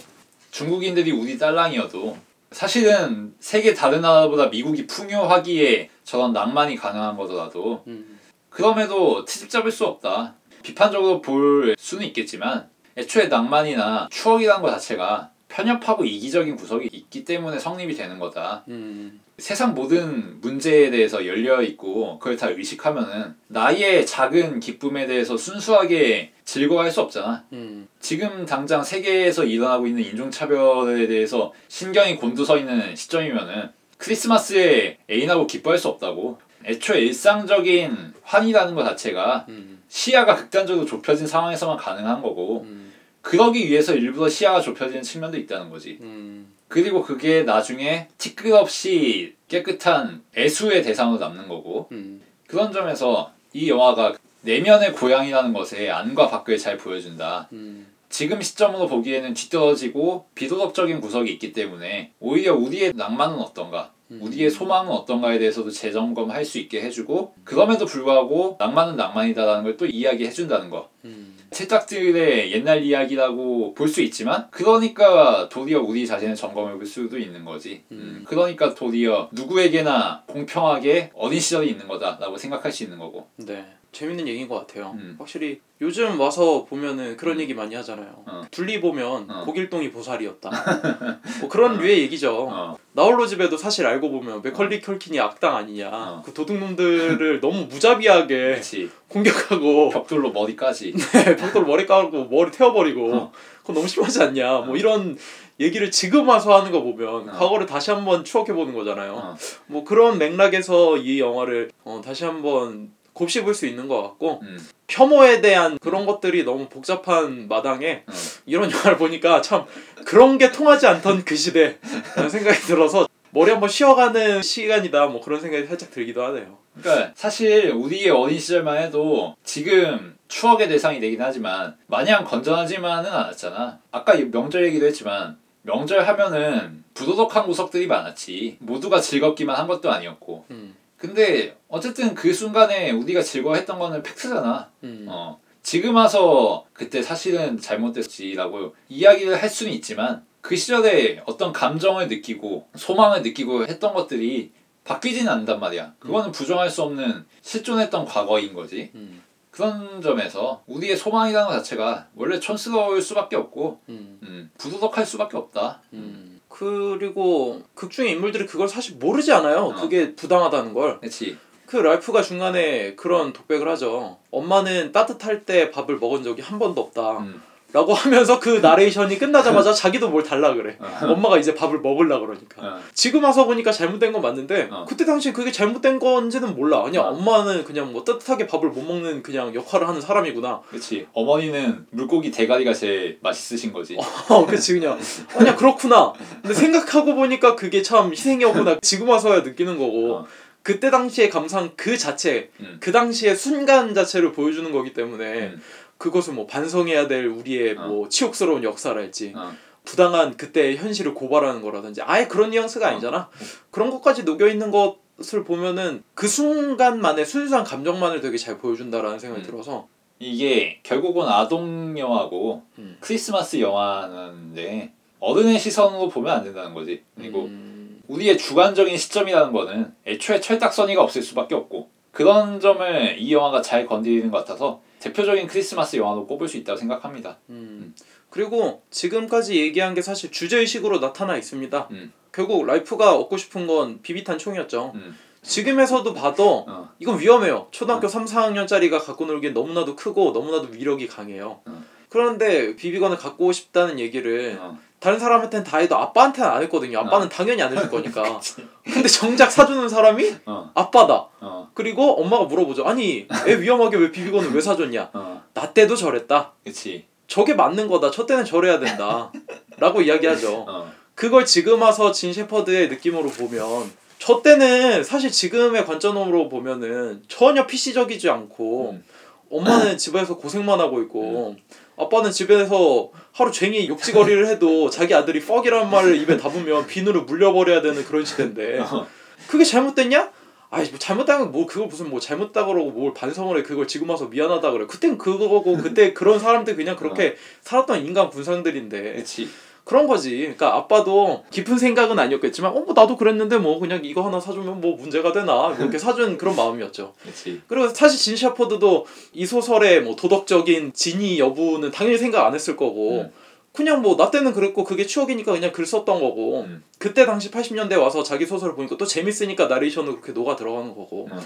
중국인들이 우리 딸랑이어도 사실은 세계 다른 나라보다 미국이 풍요하기에 저런 낭만이 가능한 거더라도 음. 그럼에도 트집 잡을 수 없다. 비판적으로 볼 수는 있겠지만 애초에 낭만이나 추억이라는 것 자체가 편협하고 이기적인 구석이 있기 때문에 성립이 되는 거다. 음. 세상 모든 문제에 대해서 열려 있고 그걸 다 의식하면은 나의 작은 기쁨에 대해서 순수하게 즐거워할 수 없잖아. 음. 지금 당장 세계에서 일어나고 있는 인종차별에 대해서 신경이 곤두서 있는 시점이면은 크리스마스에 애인하고 기뻐할 수 없다고. 애초에 일상적인 환이라는 것 자체가 음. 시야가 극단적으로 좁혀진 상황에서만 가능한 거고 음. 그러기 위해서 일부러 시야가 좁혀지는 측면도 있다는 거지. 음. 그리고 그게 나중에 티끌없이 깨끗한 애수의 대상으로 남는 거고 음. 그런 점에서 이 영화가 내면의 고향이라는 것의 안과 밖을 잘 보여준다. 음. 지금 시점으로 보기에는 뒤떨어지고 비도덕적인 구석이 있기 때문에 오히려 우리의 낭만은 어떤가 음. 우리의 소망은 어떤가에 대해서도 재점검할 수 있게 해주고 그럼에도 불구하고 낭만은 낭만이다라는 걸 또 이야기해준다는 거 음. 책작들의 옛날 이야기라고 볼 수 있지만 그러니까 도리어 우리 자신을 점검해 볼 수도 있는 거지 음. 음, 그러니까 도리어 누구에게나 공평하게 어린 시절이 있는 거다라고 생각할 수 있는 거고 네. 재밌는 얘기인 것 같아요. 음. 확실히 요즘 와서 보면은 그런 얘기 많이 하잖아요. 어. 둘리 보면 어. 고길동이 보살이었다. 뭐 그런 류의 얘기죠. 어, 나홀로 집에도 사실 알고 보면 맥컬리 컬킨이 악당 아니냐. 어. 그 도둑놈들을 너무 무자비하게 그렇지 공격하고 벽돌로 머리까지 벽돌 머리 까고 머리 태워버리고 어. 그건 너무 심하지 않냐. 뭐 이런 얘기를 지금 와서 하는 거 보면 어. 과거를 다시 한번 추억해 보는 거잖아요. 어. 뭐 그런 맥락에서 이 영화를 어, 다시 한번 곱씹을 수 있는 것 같고 음, 혐오에 대한 그런 것들이 너무 복잡한 마당에 어. 이런 영화를 보니까 참 그런 게 통하지 않던 그 시대라는 생각이 들어서 머리 한번 쉬어가는 시간이다 뭐 그런 생각이 살짝 들기도 하네요. 그러니까 사실 우리의 어린 시절만 해도 지금 추억의 대상이 되긴 하지만 마냥 건전하지만은 않았잖아. 아까 명절 얘기도 했지만 명절 하면은 부도덕한 구석들이 많았지. 모두가 즐겁기만 한 것도 아니었고. 음. 근데 어쨌든 그 순간에 우리가 즐거워했던 거는 팩트잖아. 음. 어. 지금 와서 그때 사실은 잘못됐지라고 이야기를 할 수는 있지만 그 시절에 어떤 감정을 느끼고 소망을 느끼고 했던 것들이 바뀌지는 않는단 말이야. 그거는 부정할 수 없는 실존했던 과거인 거지. 음. 그런 점에서 우리의 소망이라는 것 자체가 원래 촌스러울 수밖에 없고 음. 음, 부도덕할 수밖에 없다. 음. 그리고 극 중의 인물들이 그걸 사실 모르지 않아요. 어. 그게 부당하다는 걸. 그렇지. 그 랄프가 중간에 그런 독백을 하죠. 엄마는 따뜻할 때 밥을 먹은 적이 한 번도 없다. 음. 라고 하면서 그 나레이션이 끝나자마자 자기도 뭘 달라 그래. 어. 엄마가 이제 밥을 먹으려 그러니까. 어. 지금 와서 보니까 잘못된 건 맞는데 어. 그때 당시 그게 잘못된 건지는 몰라. 그냥 어. 엄마는 그냥 뭐 따뜻하게 밥을 못 먹는 그냥 역할을 하는 사람이구나. 그렇지. 어머니는 물고기 대가리가 제일 맛있으신 거지. 어, 그치 그냥 어, 그냥 그렇구나. 근데 생각하고 보니까 그게 참 희생이었구나. 지금 와서야 느끼는 거고. 어. 그때 당시의 감상 그 자체, 음. 그 당시의 순간 자체를 보여주는 거기 때문에 음. 그것을 뭐 반성해야 될 우리의 어. 뭐 치욕스러운 역사랄지 어. 부당한 그때의 현실을 고발하는 거라든지 아예 그런 뉘앙스가 어. 아니잖아. 그런 것까지 녹여 있는 것을 보면은 그 순간만의 순수한 감정만을 되게 잘 보여준다라는 생각이 음. 들어서 이게 결국은 아동 영화고 음. 크리스마스 영화인데 어른의 시선으로 보면 안 된다는 거지. 그리고 음, 우리의 주관적인 시점이라는 거는 애초에 철딱서니가 없을 수밖에 없고 그런 점을 이 영화가 잘 건드리는 것 같아서 대표적인 크리스마스 영화로 꼽을 수 있다고 생각합니다. 음. 그리고 지금까지 얘기한 게 사실 주제의식으로 나타나 있습니다. 음. 결국 랄피가 얻고 싶은 건 비비탄 총이었죠. 음. 지금에서도 봐도 어. 이건 위험해요. 초등학교 3, 4학년짜리가 갖고 놀기엔 너무나도 크고 너무나도 위력이 강해요. 어. 그런데 BB gun을 갖고 싶다는 얘기를 어. 다른 사람한테는 다 해도 아빠한테는 안 했거든요. 아빠는 어. 당연히 안 해줄 거니까. 근데 정작 사주는 사람이 어. 아빠다. 어. 그리고 엄마가 물어보죠. 아니 애 위험하게 왜 비비건을 왜 사줬냐? 어. 나 때도 저랬다. 그치. 저게 맞는 거다. 저 때는 저래야 된다. 라고 이야기하죠. 어. 그걸 지금 와서 진 셰퍼드의 느낌으로 보면 저 때는 사실 지금의 관점으로 보면은 전혀 PC적이지 않고 음. 엄마는 집에서 고생만 하고 있고 아빠는 집에서 하루 종일 욕지거리를 해도 자기 아들이 퍽이라는 말을 입에 담으면 비누를 물려버려야 되는 그런 시대인데 어. 그게 잘못됐냐? 아이 뭐 잘못된 건뭐 그걸 무슨 뭐 잘못다 그러고 뭘 반성을 해 그걸 지금 와서 미안하다 그래 그땐 그거고 그때 그런 사람들 그냥 그렇게 살았던 인간 군상들인데 그치. 그런 거지. 그러니까 아빠도 깊은 생각은 아니었겠지만, 어, 뭐 나도 그랬는데 뭐 그냥 이거 하나 사주면 뭐 문제가 되나 뭐 이렇게 사준 그런 마음이었죠. 그치. 그리고 사실 진 샤퍼드도 이 소설의 뭐 도덕적인 진위 여부는 당연히 생각 안 했을 거고, 음. 그냥 뭐 나 때는 그랬고 그게 추억이니까 그냥 글 썼던 거고, 음. 그때 당시 80년대 와서 자기 소설을 보니까 또 재밌으니까 나레이션으로 그렇게 녹아 들어가는 거고. 음.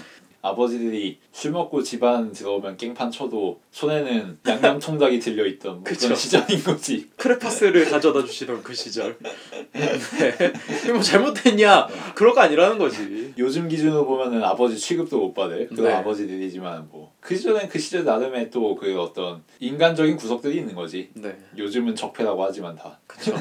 아버지들이 술 먹고 집안 들어오면 깽판 쳐도 손에는 양념 통닭이 들려 있던 뭐. 그런 시절인 거지. 크레파스를 가져다 주시던 그 시절. 네. 뭐 잘못됐냐? 그럴 거 아니라는 거지. 요즘 기준으로 보면은 아버지 취급도 못 받을 그런 네. 아버지들이지만 뭐 그 시절엔 그 시절 나름의 또 그 어떤 인간적인 구석들이 있는 거지. 네. 요즘은 적폐라고 하지만 다. 그쵸.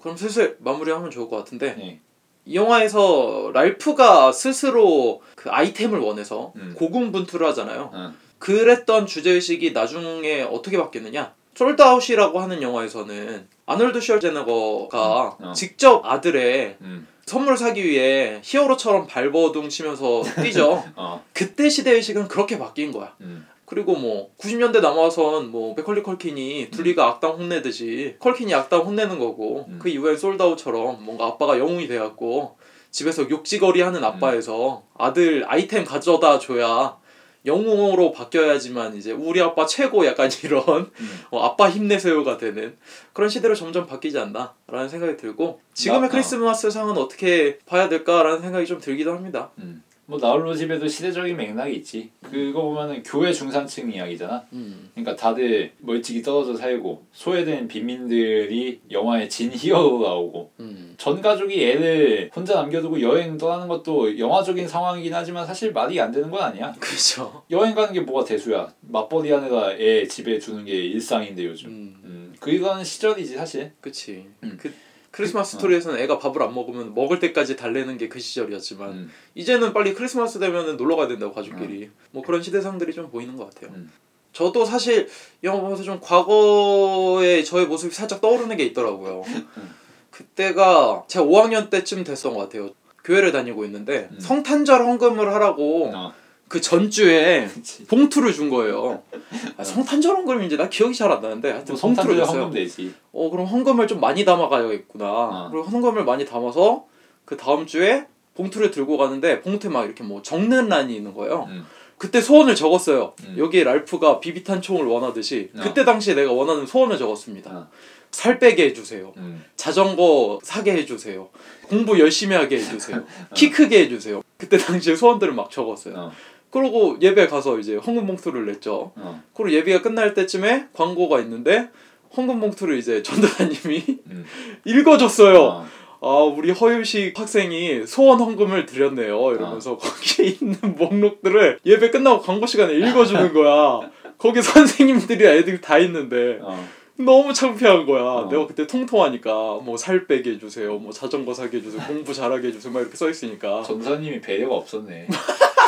그럼 슬슬 마무리하면 좋을 것 같은데 네. 이 영화에서 랄프가 스스로 그 아이템을 원해서 음. 고군분투를 하잖아요. 응. 그랬던 주제의식이 나중에 어떻게 바뀌느냐? 솔드아웃이라고 하는 영화에서는 아놀드 슈왈제네거가 음. 어. 직접 아들의 음. 선물 사기 위해 히어로처럼 발버둥 치면서 뛰죠. 어. 그때 시대의식은 그렇게 바뀐 거야. 음. 그리고 뭐 90년대 넘어선 뭐 맥컬리 컬킨이 둘리가 악당 혼내듯이 컬킨이 악당 혼내는 거고 음. 그 이후에 솔드아웃처럼 뭔가 아빠가 영웅이 돼갖고 집에서 욕지거리 하는 아빠에서 아들 아이템 가져다 줘야 영웅으로 바뀌어야지만 이제 우리 아빠 최고 약간 이런 음. 어, 아빠 힘내세요가 되는 그런 시대로 점점 바뀌지 않나라는 생각이 들고 지금의 나- 어. 크리스마스 상은 어떻게 봐야 될까라는 생각이 좀 들기도 합니다. 음. 뭐 나홀로 집에도 시대적인 맥락이 있지. 그거 보면은 교회 중산층 이야기잖아. 음. 그러니까 다들 멀찍이 떨어져 살고 소외된 빈민들이 영화의 진 히어로 나오고 음. 전 가족이 애를 혼자 남겨두고 여행 떠나는 것도 영화적인 상황이긴 하지만 사실 말이 안 되는 건 아니야. 그렇죠. 여행 가는 게 뭐가 대수야. 맞벌이 하느라 애 집에 두는 게 일상인데 요즘. 음. 음, 그런 시절이지 사실. 그치. 음. 그 크리스마스 어. 스토리에서는 애가 밥을 안 먹으면 먹을 때까지 달래는 게 그 시절이었지만 음. 이제는 빨리 크리스마스 되면은 놀러 가야 된다고 가족끼리 뭐 그런 시대상들이 좀 보이는 것 같아요. 음. 저도 사실 이 영화 보면서 좀 과거의 저의 모습이 살짝 떠오르는 게 있더라고요. 그때가 제가 5학년 때쯤 됐던 것 같아요. 교회를 다니고 있는데 음. 성탄절 헌금을 하라고 어. 그 전주에 그치. 봉투를 준 거예요. 아, 성탄절 헌금인지 나 기억이 잘 안 나는데 하여튼 뭐 봉투를 줬어요. 헌금 되지. 어 그럼 헌금을 좀 많이 담아가야겠구나. 어. 그리고 헌금을 많이 담아서 그 다음 주에 봉투를 들고 가는데 봉투에 막 이렇게 뭐 적는 란이 있는 거예요. 음. 그때 소원을 적었어요. 음. 여기에 랄프가 비비탄 총을 원하듯이 어. 그때 당시에 내가 원하는 소원을 적었습니다. 어. 살 빼게 해주세요. 음. 자전거 사게 해주세요. 공부 열심히 하게 해주세요. 키 크게 해주세요. 그때 당시에 소원들을 막 적었어요. 어. 그러고 예배 가서 이제 헌금 봉투를 냈죠. 어. 그리고 예배가 끝날 때쯤에 광고가 있는데 헌금 봉투를 이제 전도사님이 음. 읽어줬어요. 어. 아 우리 허유식 학생이 소원 헌금을 드렸네요 이러면서 거기에 있는 목록들을 예배 끝나고 광고 시간에 읽어주는 거야 거기 선생님들이 애들이 다 있는데 어. 너무 창피한 거야 어. 내가 그때 통통하니까 뭐 살 빼게 해주세요 뭐 자전거 사게 해주세요 공부 잘하게 해주세요 막 이렇게 써 있으니까 전사님이 배려가 없었네.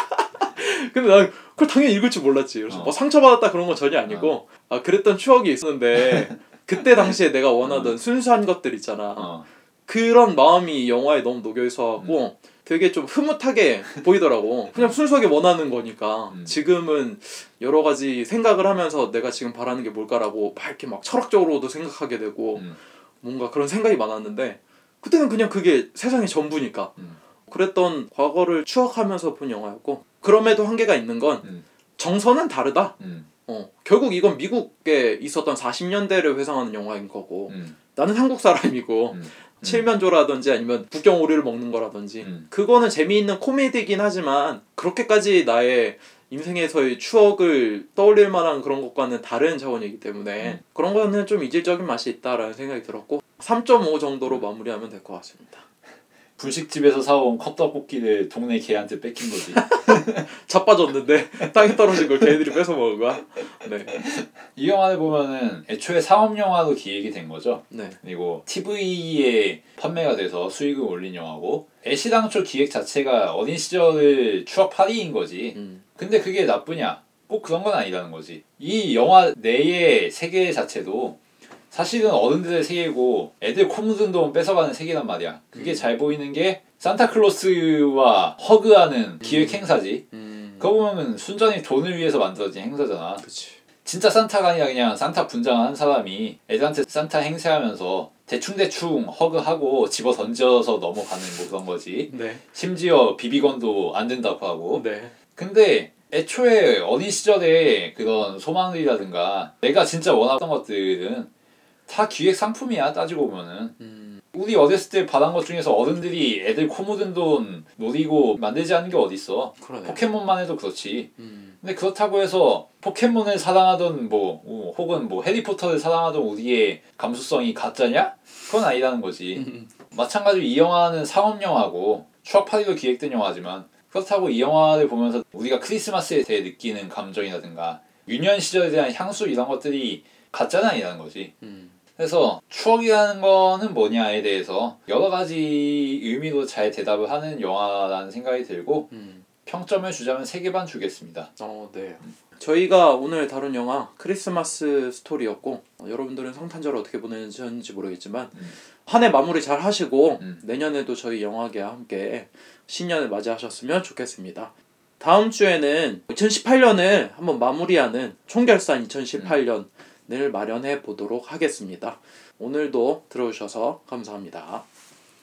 근데 난 그걸 당연히 읽을 줄 몰랐지 그래서 어. 뭐 상처받았다 그런 건 전혀 아니고 아 그랬던 추억이 있었는데 그때 당시에 내가 원하던 순수한 것들 있잖아 어. 그런 마음이 이 영화에 너무 녹여 있어갖고 되게 좀 흐뭇하게 보이더라고. 그냥 순수하게 원하는 거니까. 음. 지금은 여러 가지 생각을 하면서 내가 지금 바라는 게 뭘까라고 막 이렇게 막 철학적으로도 생각하게 되고 음. 뭔가 그런 생각이 많았는데 그때는 그냥 그게 세상의 전부니까. 음. 그랬던 과거를 추억하면서 본 영화였고 그럼에도 한계가 있는 건 음. 정서는 다르다. 음. 어, 결국 이건 미국에 있었던 40년대를 회상하는 영화인 거고 음. 나는 한국 사람이고 음. 칠면조라든지 아니면 북경 오리를 먹는 거라든지 음. 그거는 재미있는 코미디긴 하지만 그렇게까지 나의 인생에서의 추억을 떠올릴 만한 그런 것과는 다른 차원이기 때문에 음. 그런 거는 좀 이질적인 맛이 있다라는 생각이 들었고 3.5 정도로 마무리하면 될 것 같습니다. 분식집에서 사온 컵떡볶이를 동네 개한테 뺏긴 거지. 자빠졌는데 땅에 떨어진 걸 걔네들이 뺏어 먹은 거야. 네, 이 영화를 보면은 애초에 상업 영화로 기획이 된 거죠. 네, 그리고 TV에 판매가 돼서 수익을 올린 영화고 애시당초 기획 자체가 어린 시절을 추억팔이인 거지. 음, 근데 그게 나쁘냐? 꼭 그런 건 아니라는 거지. 이 영화 내의 세계 자체도 사실은 어른들의 세계고 애들 코 묻은 돈 뺏어가는 세계란 말이야. 그게 음. 잘 보이는 게 산타클로스와 허그하는 기획 행사지. 음, 그거 보면 순전히 돈을 위해서 만들어진 행사잖아. 그치. 진짜 산타가 아니라 그냥 산타 분장 한 사람이 애들한테 산타 행세하면서 대충대충 허그하고 집어 던져서 넘어가는 뭐 그런 거지. 네, 심지어 비비건도 안 된다고 하고. 네, 근데 애초에 어린 시절에 그런 소망들이라든가 내가 진짜 원하던 것들은 다 기획 상품이야 따지고 보면은. 음, 우리 어렸을 때 받은 것 중에서 어른들이 애들 코 묻은 돈 노리고 만들지 않은 게 어딨어? 그러네. 포켓몬만 해도 그렇지. 음, 근데 그렇다고 해서 포켓몬을 사랑하던 뭐 어, 혹은 뭐 해리포터를 사랑하던 우리의 감수성이 가짜냐? 그건 아니라는 거지. 음, 마찬가지로 이 영화는 상업 영화고 추억팔이로 기획된 영화지만 그렇다고 이 영화를 보면서 우리가 크리스마스에 대해 느끼는 감정이라든가 유년 시절에 대한 향수 이런 것들이 가짜는 아니라는 거지. 음, 그래서 추억이라는 거는 뭐냐에 대해서 여러 가지 의미로 잘 대답을 하는 영화라는 생각이 들고 음. 평점을 주자면 3개 반 주겠습니다. 어, 네. 저희가 오늘 다룬 영화 크리스마스 스토리였고 어, 여러분들은 성탄절을 어떻게 보내는지 모르겠지만 음. 한해 마무리 잘 하시고 음. 내년에도 저희 영화계와 함께 신년을 맞이하셨으면 좋겠습니다. 다음 주에는 2018년을 한번 마무리하는 총결산 2018년을 마련해 보도록 하겠습니다. 오늘도 들어주셔서 감사합니다.